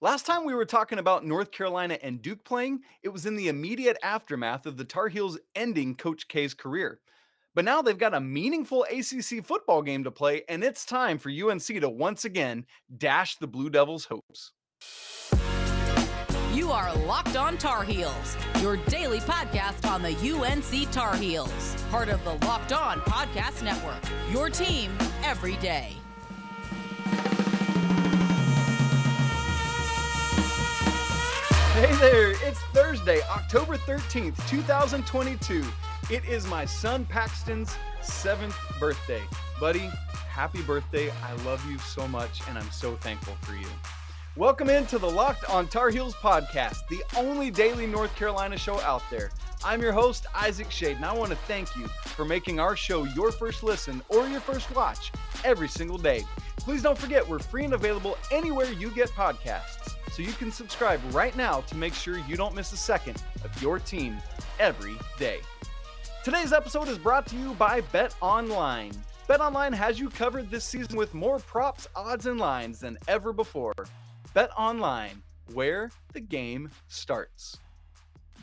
Last time we were talking about North Carolina and Duke playing, it was in the immediate aftermath of the Tar Heels ending Coach K's career. But now they've got a meaningful ACC football game to play, and it's time for UNC to once again dash the Blue Devils' hopes. You are Locked On Tar Heels, your daily podcast on the UNC Tar Heels, part of the Locked On Podcast Network. Your team every day. Hey there, it's Thursday, October 13th, 2022. It is my son Paxton's seventh birthday. Buddy, happy birthday. I love you so much, and I'm so thankful for you. Welcome into the Locked on Tar Heels podcast, the only daily North Carolina show out there. I'm your host, Isaac Schade, and I want to thank you for making our show your first listen or your first watch every single day. Please don't forget, we're free and available anywhere you get podcasts so you can subscribe right now to make sure you don't miss a second of your team every day. Today's episode is brought to you by Bet Online. Bet Online has you covered this season with more props, odds, and lines than ever before. Bet Online, where the game starts.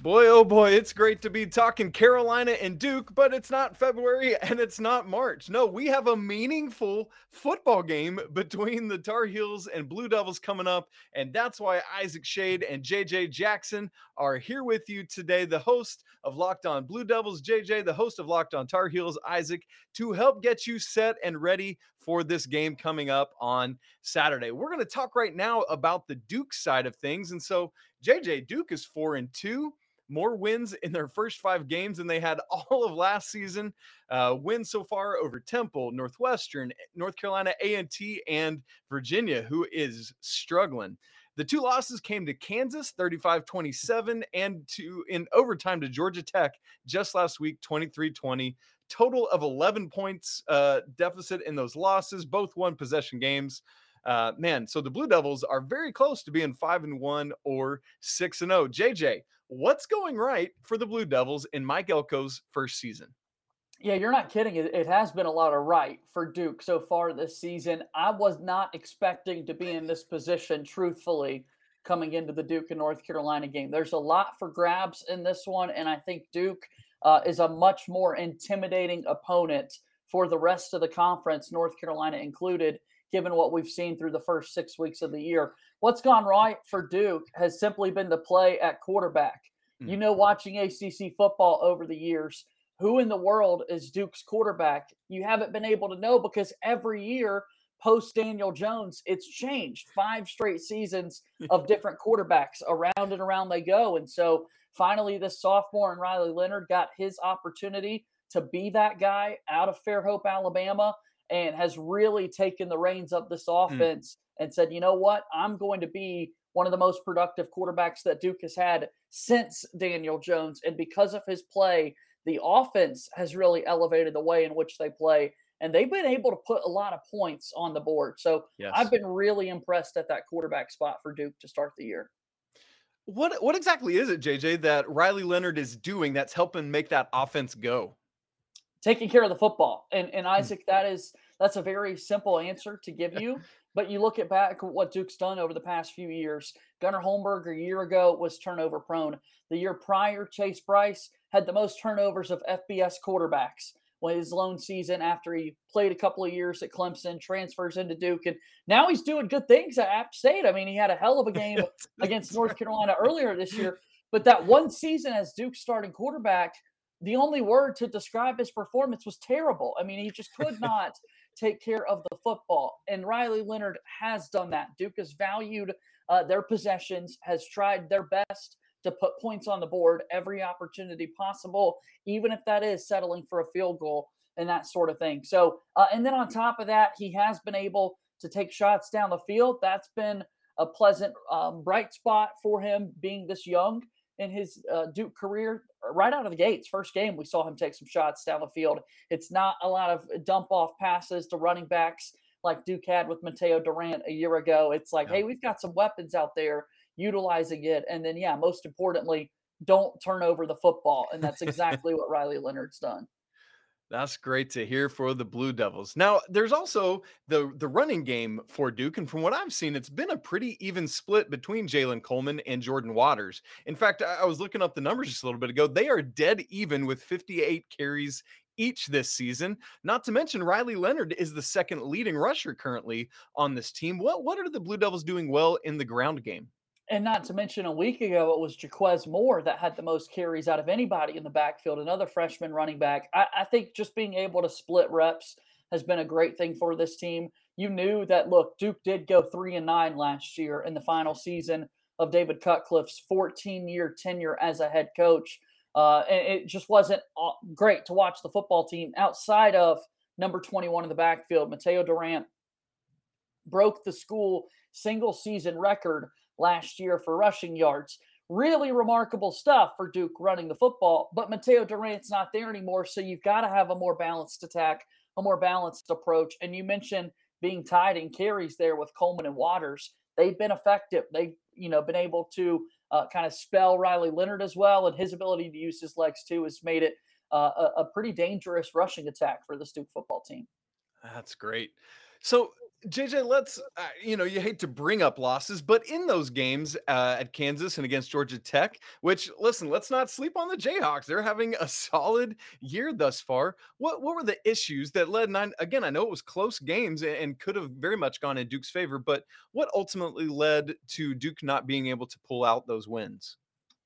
Boy, oh boy, it's great to be talking Carolina and Duke, but it's not February and it's not March. No, we have a meaningful football game between the Tar Heels and Blue Devils coming up. And that's why Isaac Schade and JJ Jackson are here with you today. The host of Locked On Blue Devils, JJ, the host of Locked On Tar Heels, Isaac, to help get you set and ready for this game coming up on Saturday. We're going to talk right now about the Duke side of things. And so, JJ, Duke is four and two more wins in their first five games than they had all of last season. Uh, wins so far over Temple, Northwestern, North Carolina A&T, and Virginia, who is struggling. The two losses came to Kansas 35-27 and to in overtime to Georgia Tech just last week 23-20. Total of 11 points uh, deficit in those losses, both one possession games. Uh, man, so the Blue Devils are very close to being five and one or six and zero. Oh. JJ, what's going right for the Blue Devils in Mike Elko's first season? Yeah, you're not kidding. It, has been a lot of right for Duke so far this season. I was not expecting to be in this position, truthfully, coming into the Duke and North Carolina game. There's a lot for grabs in this one, and I think Duke uh, is a much more intimidating opponent for the rest of the conference, North Carolina included, given what we've seen through the first six weeks of the year. What's gone right for Duke has simply been to play at quarterback. Mm. You know, watching ACC football over the years, who in the world is Duke's quarterback? You haven't been able to know because every year post Daniel Jones, it's changed. Five straight seasons of different quarterbacks around and around they go. And so finally, this sophomore and Riley Leonard got his opportunity to be that guy out of Fairhope, Alabama and has really taken the reins of this hmm. offense mm. and said, you know what, I'm going to be one of the most productive quarterbacks that Duke has had since Daniel Jones. And because of his play, the offense has really elevated the way in which they play. And they've been able to put a lot of points on the board. So yes. I've been really impressed at that quarterback spot for Duke to start the year. What what exactly is it, JJ, that Riley Leonard is doing that's helping make that offense go? Taking care of the football. And and hmm. Isaac, that is that's a very simple answer to give you. But you look at back what Duke's done over the past few years. Gunnar Holmberg a year ago was turnover prone. The year prior, Chase Brice had the most turnovers of FBS quarterbacks. When his lone season after he played a couple of years at Clemson, transfers into Duke, and now he's doing good things at App State. I mean, he had a hell of a game against North Carolina earlier this year. But that one season as Duke's starting quarterback, the only word to describe his performance was terrible. I mean, he just could not take care of the football. And Riley Leonard has done that. Duke has valued uh, their possessions, has tried their best to put points on the board every opportunity possible, even if that is settling for a field goal and that sort of thing. So, uh, and then on top of that, he has been able to take shots down the field. That's been a pleasant, um, bright spot for him being this young in his uh, Duke career. Right out of the gates, first game, we saw him take some shots down the field. It's not a lot of dump off passes to running backs like Duke had with Mateo Durant a year ago. It's like, yeah. hey, we've got some weapons out there utilizing it. And then, yeah, most importantly, don't turn over the football. And that's exactly what Riley Leonard's done. That's great to hear for the Blue Devils. Now, there's also the the running game for Duke, and from what I've seen, it's been a pretty even split between Jalen Coleman and Jordan Waters. In fact, I was looking up the numbers just a little bit ago. They are dead even with 58 carries each this season. Not to mention Riley Leonard is the second leading rusher currently on this team. What what are the Blue Devils doing well in the ground game? And not to mention, a week ago, it was Jaquez Moore that had the most carries out of anybody in the backfield, another freshman running back. I, I, think just being able to split reps has been a great thing for this team. You knew that, look, Duke did go three and nine last year in the final season of David Cutcliffe's 14 year tenure as a head coach. Uh, and it just wasn't great to watch the football team outside of number 21 in the backfield. Mateo Durant broke the school single season record last year for rushing yards. Really remarkable stuff for Duke running the football, but Mateo Durant's not there anymore. So you've got to have a more balanced attack, a more balanced approach. And you mentioned being tied in carries there with Coleman and Waters. They've been effective. They've, you know, been able to uh, kind of spell Riley Leonard as well. And his ability to use his legs too has made it uh, a, a pretty dangerous rushing attack for the Duke football team. That's great. So JJ, let's, uh, you know, you hate to bring up losses, but in those games uh, at Kansas and against Georgia Tech, which, listen, let's not sleep on the Jayhawks. They're having a solid year thus far. What what were the issues that led? I, again, I know it was close games and could have very much gone in Duke's favor, but what ultimately led to Duke not being able to pull out those wins?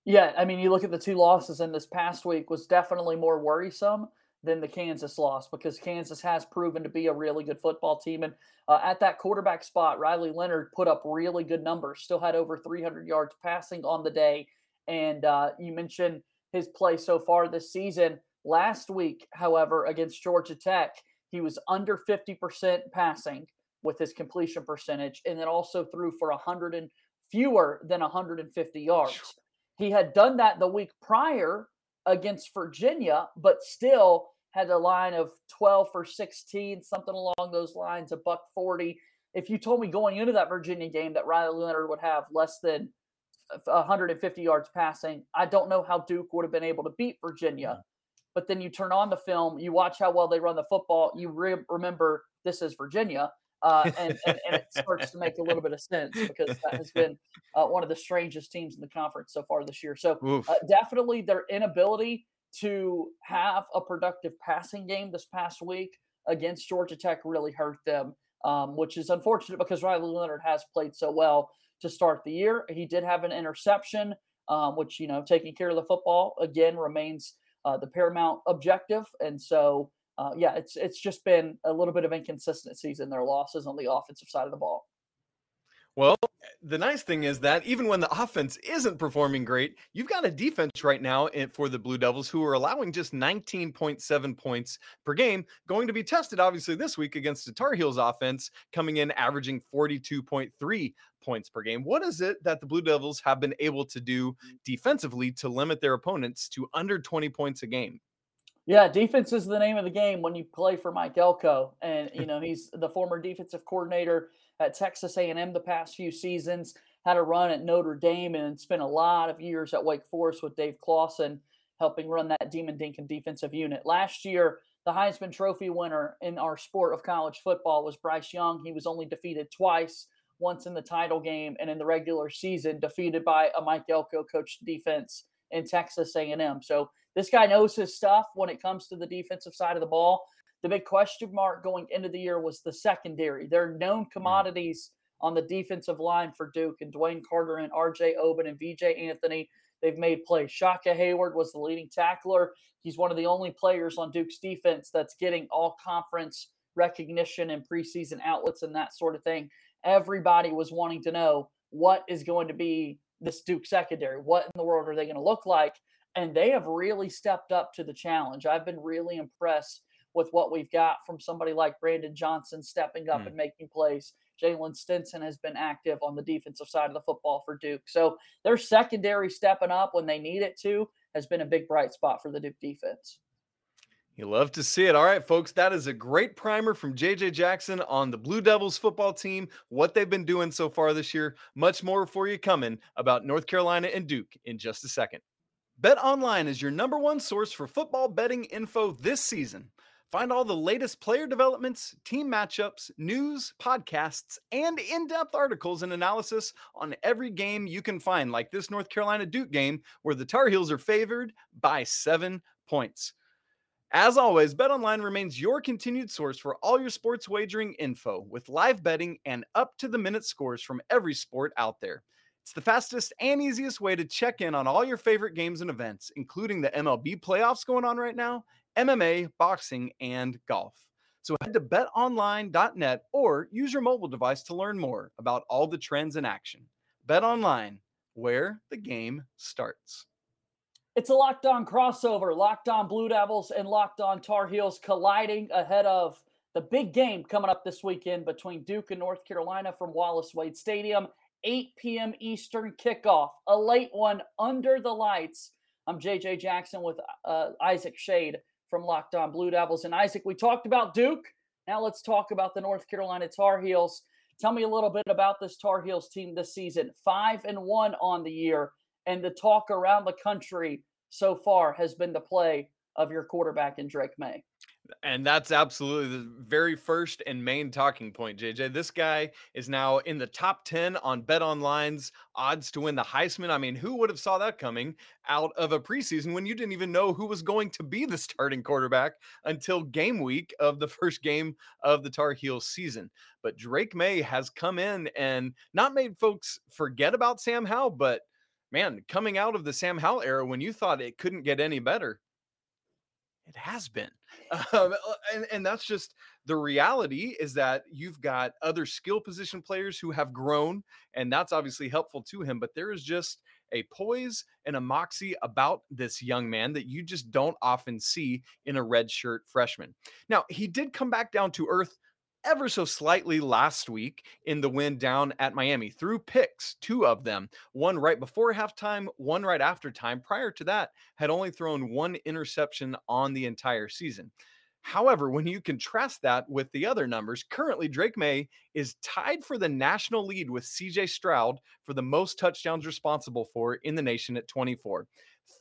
Yeah, I mean, you look at the two losses in this past week was definitely more worrisome than the Kansas loss because Kansas has proven to be a really good football team. And uh, at that quarterback spot, Riley Leonard put up really good numbers, still had over 300 yards passing on the day. And uh, you mentioned his play so far this season. Last week, however, against Georgia Tech, he was under 50% passing with his completion percentage and then also threw for 100 and fewer than 150 yards. He had done that the week prior against Virginia, but still had a line of 12 for 16, something along those lines, a buck 40. If you told me going into that Virginia game that Riley Leonard would have less than 150 yards passing, I don't know how Duke would have been able to beat Virginia. But then you turn on the film, you watch how well they run the football, you re- remember this is Virginia. Uh, and, and, and, it starts to make a little bit of sense because that has been uh, one of the strangest teams in the conference so far this year. So uh, definitely their inability to have a productive passing game this past week against Georgia Tech really hurt them, um, which is unfortunate because Riley Leonard has played so well to start the year. He did have an interception, um, which you know taking care of the football again remains uh, the paramount objective, and so uh, yeah, it's it's just been a little bit of inconsistencies in their losses on the offensive side of the ball. Well, the nice thing is that even when the offense isn't performing great, you've got a defense right now for the Blue Devils who are allowing just 19.7 points per game, going to be tested obviously this week against the Tar Heels offense, coming in averaging 42.3 points per game. What is it that the Blue Devils have been able to do defensively to limit their opponents to under 20 points a game? Yeah, defense is the name of the game when you play for Mike Elko, and you know he's the former defensive coordinator at Texas A&M the past few seasons. Had a run at Notre Dame and spent a lot of years at Wake Forest with Dave Clawson, helping run that Demon Deacon defensive unit. Last year, the Heisman Trophy winner in our sport of college football was Bryce Young. He was only defeated twice, once in the title game and in the regular season, defeated by a Mike Elko coached defense in Texas A&M. So this guy knows his stuff when it comes to the defensive side of the ball. The big question mark going into the year was the secondary. They're known mm. commodities on the defensive line for Duke and Dwayne Carter and RJ Oben and VJ Anthony. They've made plays. Shaka Heyward was the leading tackler. He's one of the only players on Duke's defense that's getting all conference recognition and preseason outlets and that sort of thing. Everybody was wanting to know what is going to be this Duke secondary. What in the world are they going to look like? And they have really stepped up to the challenge. I've been really impressed with what we've got from somebody like Brandon Johnson stepping up mm. and making plays. Jalen Stinson has been active on the defensive side of the football for Duke. So their secondary stepping up when they need it to has been a big bright spot for the Duke defense. You love to see it. All right, folks, that is a great primer from JJ Jackson on the Blue Devils football team, what they've been doing so far this year. Much more for you coming about North Carolina and Duke in just a second. Bet Online is your number one source for football betting info this season. Find all the latest player developments, team matchups, news, podcasts, and in depth articles and analysis on every game you can find, like this North Carolina Duke game where the Tar Heels are favored by seven points. As always, BetOnline remains your continued source for all your sports wagering info with live betting and up to the minute scores from every sport out there. It's the fastest and easiest way to check in on all your favorite games and events, including the MLB playoffs going on right now MMA, boxing, and golf. So head to betonline.net or use your mobile device to learn more about all the trends in action. Bet online, where the game starts. It's a locked on crossover. Locked on Blue Devils and Locked on Tar Heels colliding ahead of the big game coming up this weekend between Duke and North Carolina from Wallace Wade Stadium. 8 p.m. Eastern kickoff, a late one under the lights. I'm JJ Jackson with uh, Isaac Schade from Locked On Blue Devils. And Isaac, we talked about Duke. Now let's talk about the North Carolina Tar Heels. Tell me a little bit about this Tar Heels team this season. Five and one on the year, and the talk around the country so far has been the play of your quarterback in Drake Maye. And that's absolutely the very first and main talking point, JJ. This guy is now in the top 10 on Bet Online's odds to win the Heisman. I mean, who would have saw that coming out of a preseason when you didn't even know who was going to be the starting quarterback until game week of the first game of the Tar Heels season. But Drake Maye has come in and not made folks forget about Sam Howell, but man, coming out of the Sam Howell era when you thought it couldn't get any better, it has been. Um, uh, and, and that's just the reality is that you've got other skill position players who have grown, and that's obviously helpful to him. But there is just a poise and a moxie about this young man that you just don't often see in a red shirt freshman. Now, he did come back down to earth ever so slightly last week in the win down at Miami threw picks, two of them, one right before halftime, one right after time. Prior to that, had only thrown one interception on the entire season. However, when you contrast that with the other numbers, currently Drake Maye is tied for the national lead with CJ Stroud for the most touchdowns responsible for in the nation at 24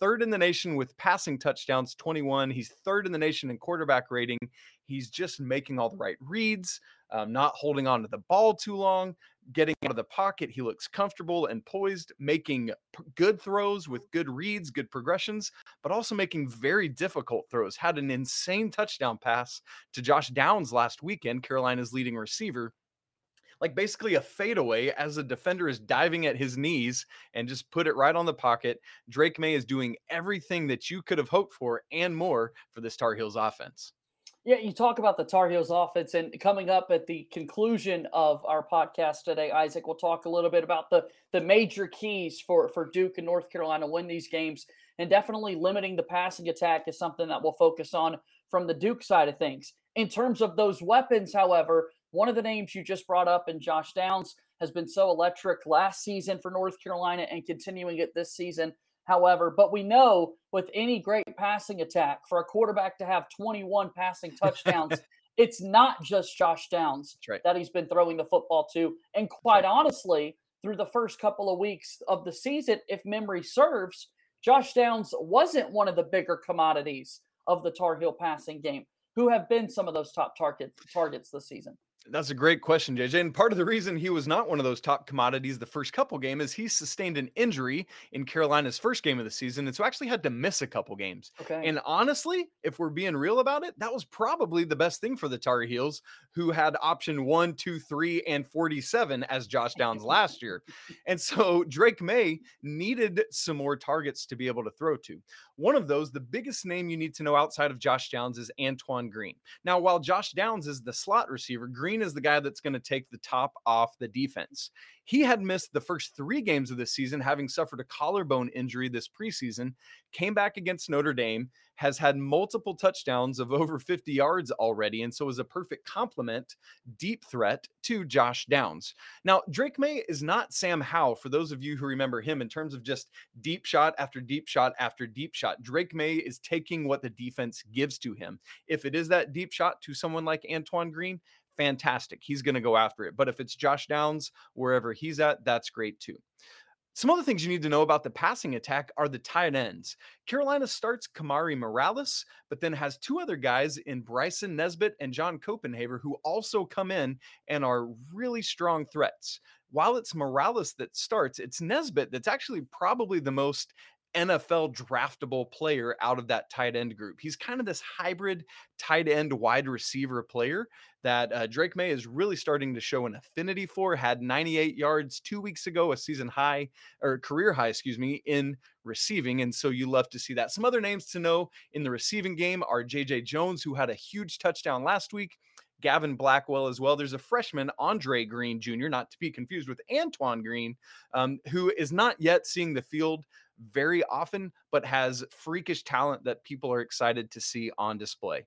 third in the nation with passing touchdowns, 21. He's third in the nation in quarterback rating. He's just making all the right reads, um, not holding on to the ball too long, getting out of the pocket. He looks comfortable and poised, making p- good throws with good reads, good progressions, but also making very difficult throws. Had an insane touchdown pass to Josh Downs last weekend, Carolina's leading receiver like basically a fadeaway as a defender is diving at his knees and just put it right on the pocket. Drake Maye is doing everything that you could have hoped for and more for this Tar Heels offense. Yeah, you talk about the Tar Heels offense, and coming up at the conclusion of our podcast today, Isaac, we'll talk a little bit about the the major keys for for Duke and North Carolina win these games, and definitely limiting the passing attack is something that we'll focus on from the Duke side of things. In terms of those weapons, however, one of the names you just brought up, and Josh Downs, has been so electric last season for North Carolina and continuing it this season. However, but we know with any great passing attack, for a quarterback to have 21 passing touchdowns, it's not just Josh Downs right. that he's been throwing the football to. And quite right. honestly, through the first couple of weeks of the season, if memory serves, Josh Downs wasn't one of the bigger commodities of the Tar Heel passing game. Who have been some of those top target targets this season? That's a great question, JJ. And part of the reason he was not one of those top commodities the first couple game is he sustained an injury in Carolina's first game of the season, and so actually had to miss a couple games. Okay. And honestly, if we're being real about it, that was probably the best thing for the Tar Heels, who had option one, two, three, and forty-seven as Josh Downs last year. And so Drake Maye needed some more targets to be able to throw to. One of those, the biggest name you need to know outside of Josh Downs is Antoine Green. Now, while Josh Downs is the slot receiver, Green is the guy that's going to take the top off the defense. He had missed the first three games of the season, having suffered a collarbone injury this preseason, came back against Notre Dame, has had multiple touchdowns of over 50 yards already, and so is a perfect complement, deep threat to Josh Downs. Now, Drake Maye is not Sam Howell, for those of you who remember him, in terms of just deep shot after deep shot after deep shot. Drake Maye is taking what the defense gives to him. If it is that deep shot to someone like Antoine Green, fantastic. He's going to go after it. But if it's Josh Downs, wherever he's at, that's great too. Some other things you need to know about the passing attack are the tight ends. Carolina starts Kamari Morales, but then has two other guys in Bryson Nesbit and John Copenhaver who also come in and are really strong threats. While it's Morales that starts, it's Nesbit that's actually probably the most NFL draftable player out of that tight end group. He's kind of this hybrid tight end wide receiver player that uh, Drake Maye is really starting to show an affinity for. Had 98 yards two weeks ago, a season high or career high, excuse me, in receiving. And so you love to see that. Some other names to know in the receiving game are JJ Jones, who had a huge touchdown last week. Gavin Blackwell as well. There's a freshman, Andre Green Jr., not to be confused with Antoine Green, um, who is not yet seeing the field very often, but has freakish talent that people are excited to see on display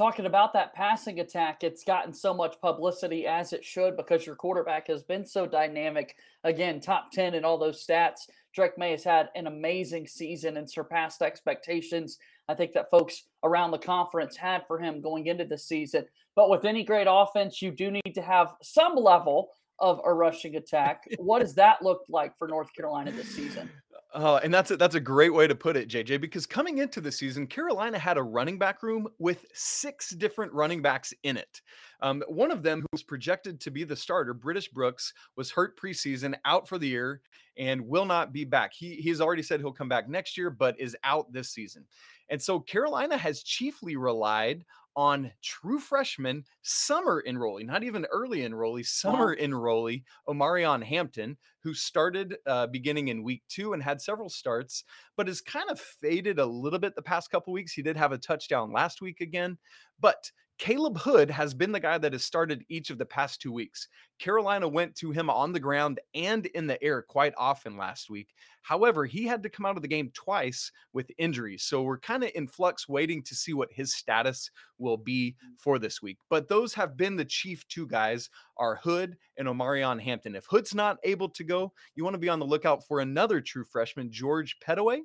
talking about that passing attack, it's gotten so much publicity as it should because your quarterback has been so dynamic. Again, top 10 in all those stats. Drake Maye has had an amazing season and surpassed expectations. I think that folks around the conference had for him going into the season. But with any great offense, you do need to have some level of a rushing attack. what does that look like for North Carolina this season? Oh, and that's a, that's a great way to put it, JJ. Because coming into the season, Carolina had a running back room with six different running backs in it. Um, one of them, who was projected to be the starter, British Brooks, was hurt preseason, out for the year, and will not be back. He he's already said he'll come back next year, but is out this season. And so Carolina has chiefly relied on true freshman summer enrollee, not even early enrollee, summer wow. enrollee, Omarion Hampton, who started uh, beginning in week two and had several starts, but has kind of faded a little bit the past couple weeks. He did have a touchdown last week again, but Caleb Hood has been the guy that has started each of the past two weeks. Carolina went to him on the ground and in the air quite often last week. However, he had to come out of the game twice with injuries. So we're kind of in flux waiting to see what his status will be mm. for this week. But those have been the chief two guys are Hood and Omarion Hampton. If Hood's not able to go, you want to be on the lookout for another true freshman, George Pettaway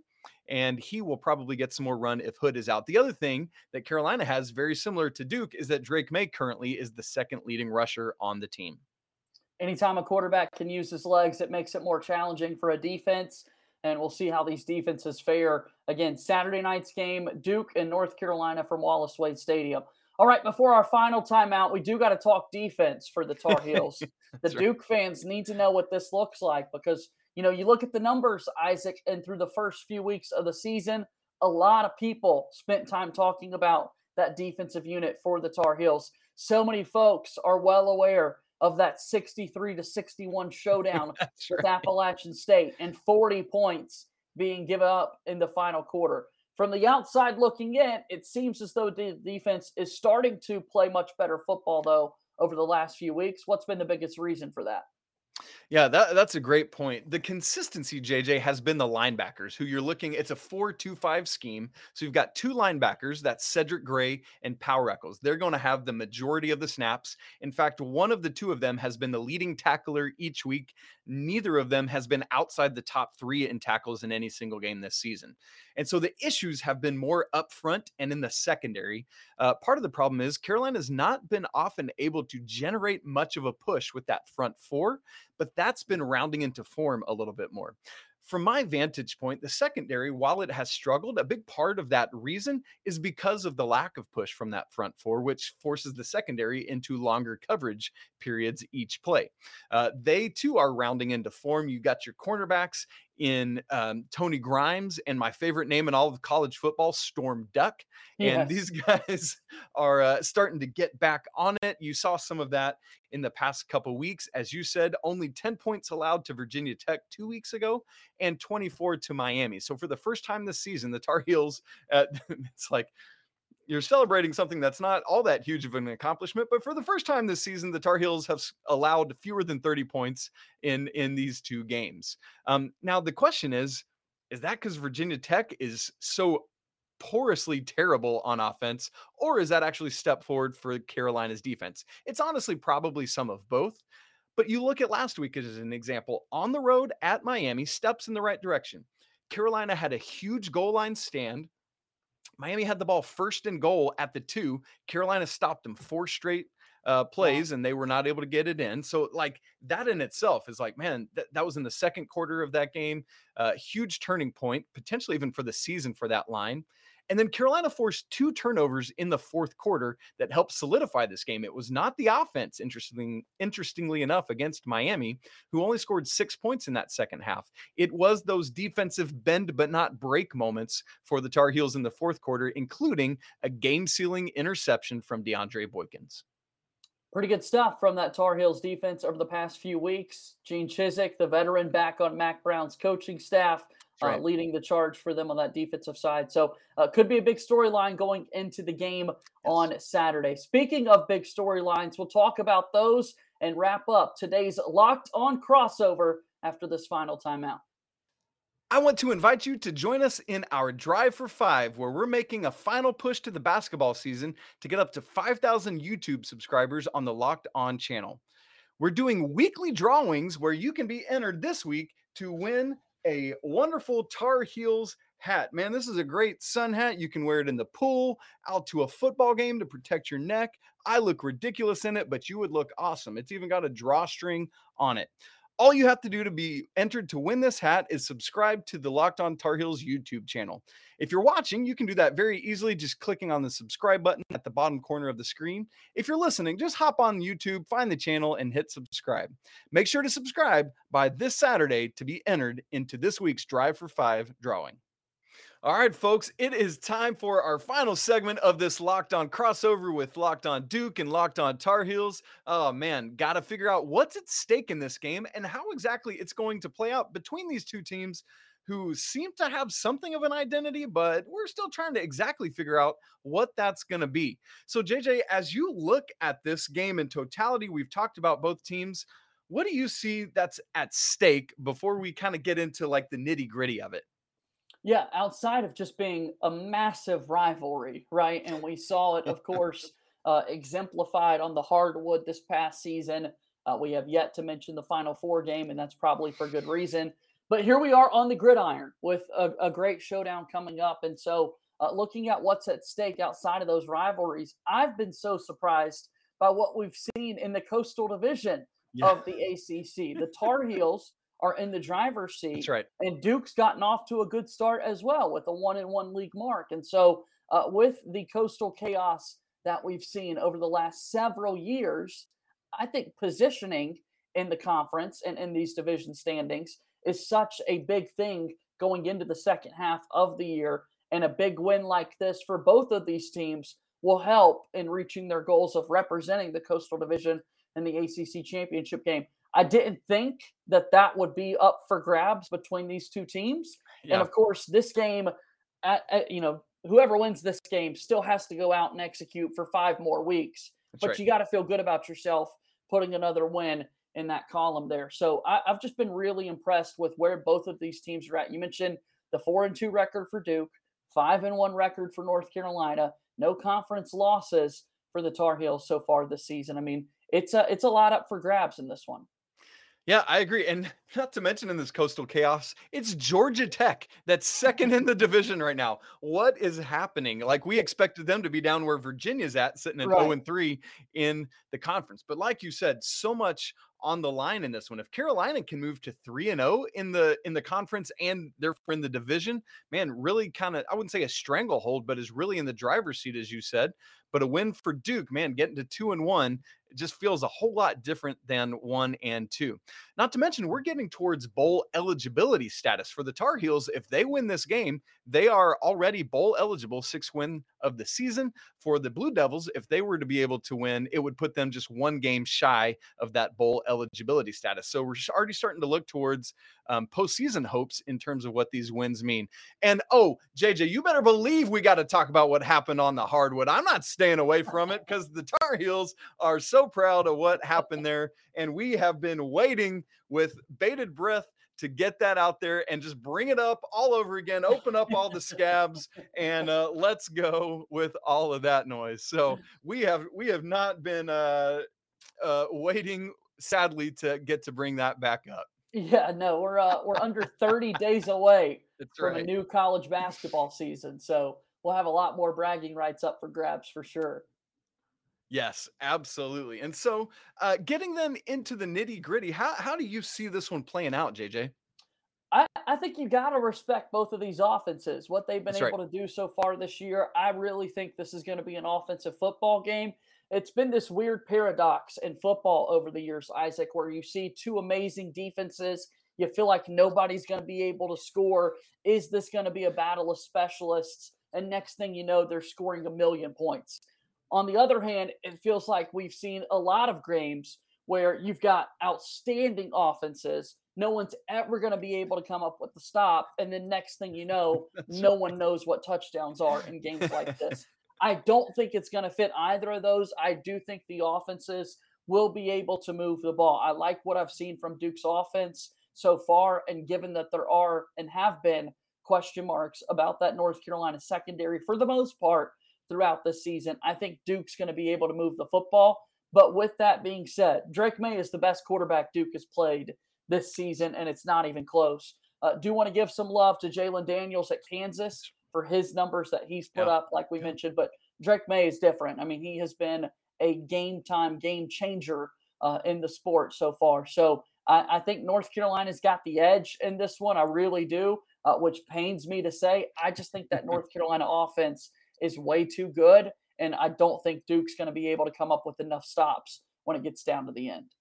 and he will probably get some more run if Hood is out. The other thing that Carolina has, very similar to Duke, is that Drake Maye currently is the second leading rusher on the team. Anytime a quarterback can use his legs, it makes it more challenging for a defense. And we'll see how these defenses fare. Again, Saturday night's game, Duke and North Carolina from Wallace Wade Stadium. All right, before our final timeout, we do got to talk defense for the Tar Heels. the Duke right. fans need to know what this looks like because – you know, you look at the numbers, Isaac, and through the first few weeks of the season, a lot of people spent time talking about that defensive unit for the Tar Heels. So many folks are well aware of that 63 to 61 showdown with right. Appalachian State and 40 points being given up in the final quarter. From the outside looking in, it seems as though the defense is starting to play much better football, though, over the last few weeks. What's been the biggest reason for that? Yeah, that, that's a great point. The consistency, JJ, has been the linebackers who you're looking. It's a four-two-five scheme. So you've got two linebackers that's Cedric Gray and Power Echols. They're going to have the majority of the snaps. In fact, one of the two of them has been the leading tackler each week. Neither of them has been outside the top three in tackles in any single game this season. And so the issues have been more up front and in the secondary. Uh, part of the problem is Carolina has not been often able to generate much of a push with that front four but that's been rounding into form a little bit more. From my vantage point, the secondary, while it has struggled, a big part of that reason is because of the lack of push from that front four, which forces the secondary into longer coverage periods each play. Uh, they too are rounding into form. You got your cornerbacks in um, Tony Grimes and my favorite name in all of college football, Storm Duck. Yes. And these guys are uh, starting to get back on it. You saw some of that in the past couple weeks. As you said, only 10 points allowed to Virginia Tech two weeks ago and 24 to Miami. So for the first time this season, the Tar Heels, uh, it's like, you're celebrating something that's not all that huge of an accomplishment. But for the first time this season, the Tar Heels have allowed fewer than 30 points in in these two games. Um, now the question is, is that because Virginia Tech is so porously terrible on offense, or is that actually step forward for Carolina's defense? It's honestly probably some of both. But you look at last week as an example on the road at Miami, steps in the right direction. Carolina had a huge goal line stand Miami had the ball first and goal at the two. Carolina stopped them four straight uh, plays and they were not able to get it in. So, like, that in itself is like, man, th- that was in the second quarter of that game. Uh, huge turning point, potentially even for the season for that line. And then Carolina forced two turnovers in the fourth quarter that helped solidify this game. It was not the offense, interesting, interestingly enough, against Miami, who only scored six points in that second half. It was those defensive bend but not break moments for the Tar Heels in the fourth quarter, including a game sealing interception from DeAndre Boykins pretty good stuff from that Tar Heels defense over the past few weeks. Gene Chizik, the veteran, back on Mack Brown's coaching staff, uh, right. uh, leading the charge for them on that defensive side. So, uh, could be a big storyline going into the game yes. on Saturday. Speaking of big storylines, we'll talk about those and wrap up today's locked on crossover after this final timeout. I want to invite you to join us in our Drive for Five, where we're making a final push to the basketball season to get up to 5,000 YouTube subscribers on the Locked On channel. We're doing weekly drawings where you can be entered this week to win a wonderful Tar Heels hat. Man, this is a great sun hat. You can wear it in the pool, out to a football game to protect your neck. I look ridiculous in it, but you would look awesome. It's even got a drawstring on it. All you have to do to be entered to win this hat is subscribe to the Locked On Tar Heels YouTube channel. If you're watching, you can do that very easily just clicking on the subscribe button at the bottom corner of the screen. If you're listening, just hop on YouTube, find the channel, and hit subscribe. Make sure to subscribe by this Saturday to be entered into this week's Drive for Five drawing. All right, folks, it is time for our final segment of this Locked On crossover with Locked On Duke and Locked On Tar Heels. Oh, man, got to figure out what's at stake in this game and how exactly it's going to play out between these two teams who seem to have something of an identity, but we're still trying to exactly figure out what that's going to be. So, JJ, as you look at this game in totality, we've talked about both teams. What do you see that's at stake before we kind of get into like the nitty gritty of it? Yeah, outside of just being a massive rivalry, right? And we saw it, of course, uh, exemplified on the hardwood this past season. Uh, we have yet to mention the Final Four game, and that's probably for good reason. But here we are on the gridiron with a, a great showdown coming up. And so, uh, looking at what's at stake outside of those rivalries, I've been so surprised by what we've seen in the Coastal Division yeah. of the ACC. The Tar Heels are in the driver's seat. That's right. And Duke's gotten off to a good start as well with a one in one league mark. And so, uh, with the coastal chaos that we've seen over the last several years, I think positioning in the conference and in these division standings is such a big thing going into the second half of the year. And a big win like this for both of these teams will help in reaching their goals of representing the Coastal Division in the ACC championship game. I didn't think that that would be up for grabs between these two teams. Yeah. And of course, this game, at, at, you know, whoever wins this game still has to go out and execute for five more weeks. That's but right. you got to feel good about yourself putting another win in that column there. So I, have just been really impressed with where both of these teams are at. You mentioned the four and two record for Duke, five and one record for North Carolina, no conference losses for the Tar Heels so far this season. I mean, it's a it's a lot up for grabs in this one. Yeah, I agree. And not to mention in this coastal chaos, it's Georgia Tech that's second in the division right now. What is happening? Like we expected them to be down where Virginia's at, sitting at right. 0 and 3 in the conference. But like you said, so much on the line in this one. If Carolina can move to 3 and 0 in the in the conference and therefore in the division, man, really kind of I wouldn't say a stranglehold, but is really in the driver's seat as you said. But a win for Duke, man, getting to 2 and 1 it just feels a whole lot different than 1 and 2. Not to mention we're getting towards bowl eligibility status for the Tar Heels. If they win this game, they are already bowl eligible, six win of the season. For the Blue Devils, if they were to be able to win, it would put them just one game shy of that bowl eligibility status. So we're already starting to look towards um, postseason hopes in terms of what these wins mean. And oh, JJ, you better believe we got to talk about what happened on the hardwood. I'm not staying away from it because the Tar Heels are so proud of what happened there. And we have been waiting with bated breath to get that out there and just bring it up all over again, open up all the scabs, and uh, let's go with all of that noise. So we have we have not been uh, uh, waiting, sadly, to get to bring that back up. Yeah, no, we're uh, we're under 30 days away That's from right. a new college basketball season, so we'll have a lot more bragging rights up for grabs for sure. Yes, absolutely. And so, uh, getting them into the nitty gritty, how how do you see this one playing out, JJ? I, I think you got to respect both of these offenses, what they've been That's right. able to do so far this year. I really think this is going to be an offensive football game. It's been this weird paradox in football over the years, Isaac, where you see two amazing defenses. You feel like nobody's going to be able to score. Is this going to be a battle of specialists? And next thing you know, they're scoring a million points. On the other hand, it feels like we've seen a lot of games where you've got outstanding offenses. No one's ever going to be able to come up with the stop. And then next thing you know, no one knows what touchdowns are in games like this. I don't think it's going to fit either of those. I do think the offenses will be able to move the ball. I like what I've seen from Duke's offense so far. And given that there are and have been question marks about that North Carolina secondary for the most part throughout the season, I think Duke's going to be able to move the football. But with that being said, Drake Maye is the best quarterback Duke has played this season, and it's not even close. Uh, do want to give some love to Jalon Daniels at Kansas for his numbers that he's put Yeah. up, like we mentioned. But Drake Maye is different. I mean, he has been a game time game changer uh, in the sport so far. So I, I think North Carolina's got the edge in this one. I really do, uh, which pains me to say. I just think that North Carolina offense is way too good. And I don't think Duke's going to be able to come up with enough stops when it gets down to the end.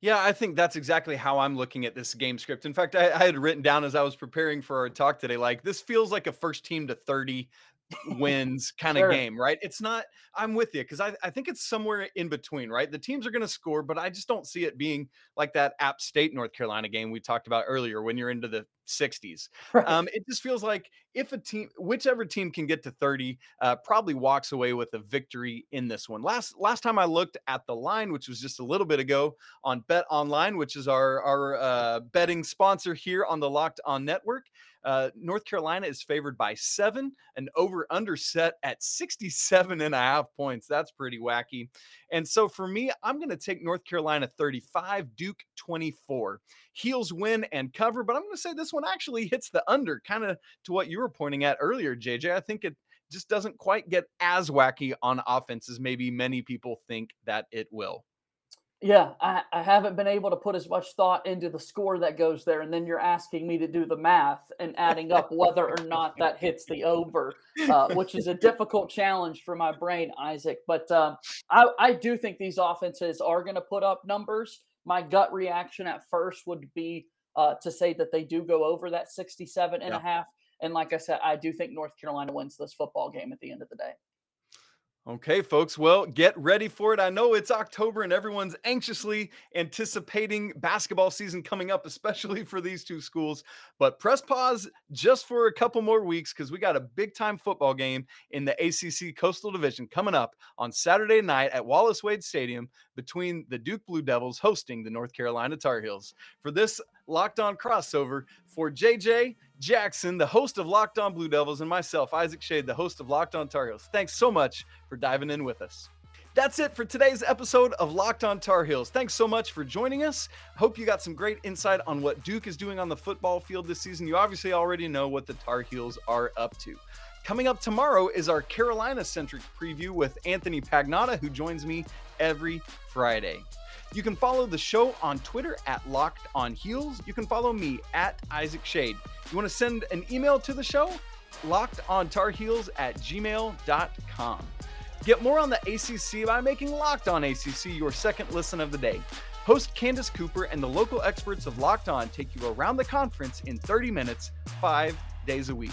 Yeah, I think that's exactly how I'm looking at this game script. In fact, I, I had written down as I was preparing for our talk today, like this feels like a first team to 30 wins kind of Sure. game, right? It's not, I'm with you because I, I think it's somewhere in between, right? The teams are going to score, but I just don't see it being like that App State North Carolina game we talked about earlier when you're into the 60s. Right. Um, it just feels like if a team, whichever team can get to 30, uh, probably walks away with a victory in this one. Last last time I looked at the line, which was just a little bit ago on Bet Online, which is our our uh, betting sponsor here on the Locked On Network. Uh, North Carolina is favored by seven, an over under set at 67 and a half points. That's pretty wacky. And so for me, I'm going to take North Carolina 35, Duke 24. Heels win and cover, but I'm going to say this one actually hits the under, kind of to what you were pointing at earlier, JJ. I think it just doesn't quite get as wacky on offense as maybe many people think that it will. Yeah, I, I haven't been able to put as much thought into the score that goes there. And then you're asking me to do the math and adding up whether or not that hits the over, uh, which is a difficult challenge for my brain, Isaac. But um, I, I do think these offenses are going to put up numbers. My gut reaction at first would be uh, to say that they do go over that 67 and Yeah. a half. And like I said, I do think North Carolina wins this football game at the end of the day. Okay, folks. Well, get ready for it. I know it's October and everyone's anxiously anticipating basketball season coming up, especially for these two schools. But press pause just for a couple more weeks because we got a big time football game in the ACC Coastal Division coming up on Saturday night at Wallace Wade Stadium between the Duke Blue Devils hosting the North Carolina Tar Heels. For this locked on crossover, for JJ, Jackson, the host of Locked On Blue Devils, and myself, Isaac Schade, the host of Locked On Tar Heels. Thanks so much for diving in with us. That's it for today's episode of Locked On Tar Heels. Thanks so much for joining us. Hope you got some great insight on what Duke is doing on the football field this season. You obviously already know what the Tar Heels are up to. Coming up tomorrow is our Carolina centric preview with Anthony Pagnotta, who joins me every Friday. You can follow the show on Twitter at Locked On Heels. You can follow me at Isaac Schade. You want to send an email to the show? Locked on Tar Heels at gmail.com. Get more on the ACC by making Locked On ACC your second listen of the day. Host Candace Cooper and the local experts of Locked On take you around the conference in 30 minutes, five days a week.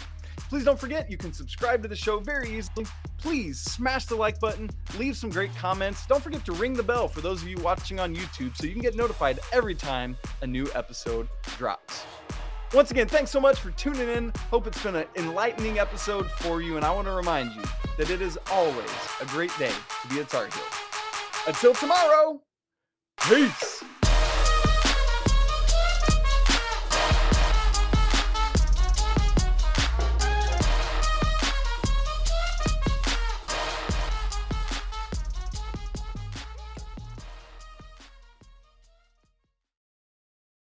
Please don't forget you can subscribe to the show very easily. Please smash the like button, leave some great comments. Don't forget to ring the bell for those of you watching on YouTube so you can get notified every time a new episode drops. Once again, thanks so much for tuning in. Hope it's been an enlightening episode for you, and I want to remind you that it is always a great day to be a Tar Heel. Until tomorrow, peace.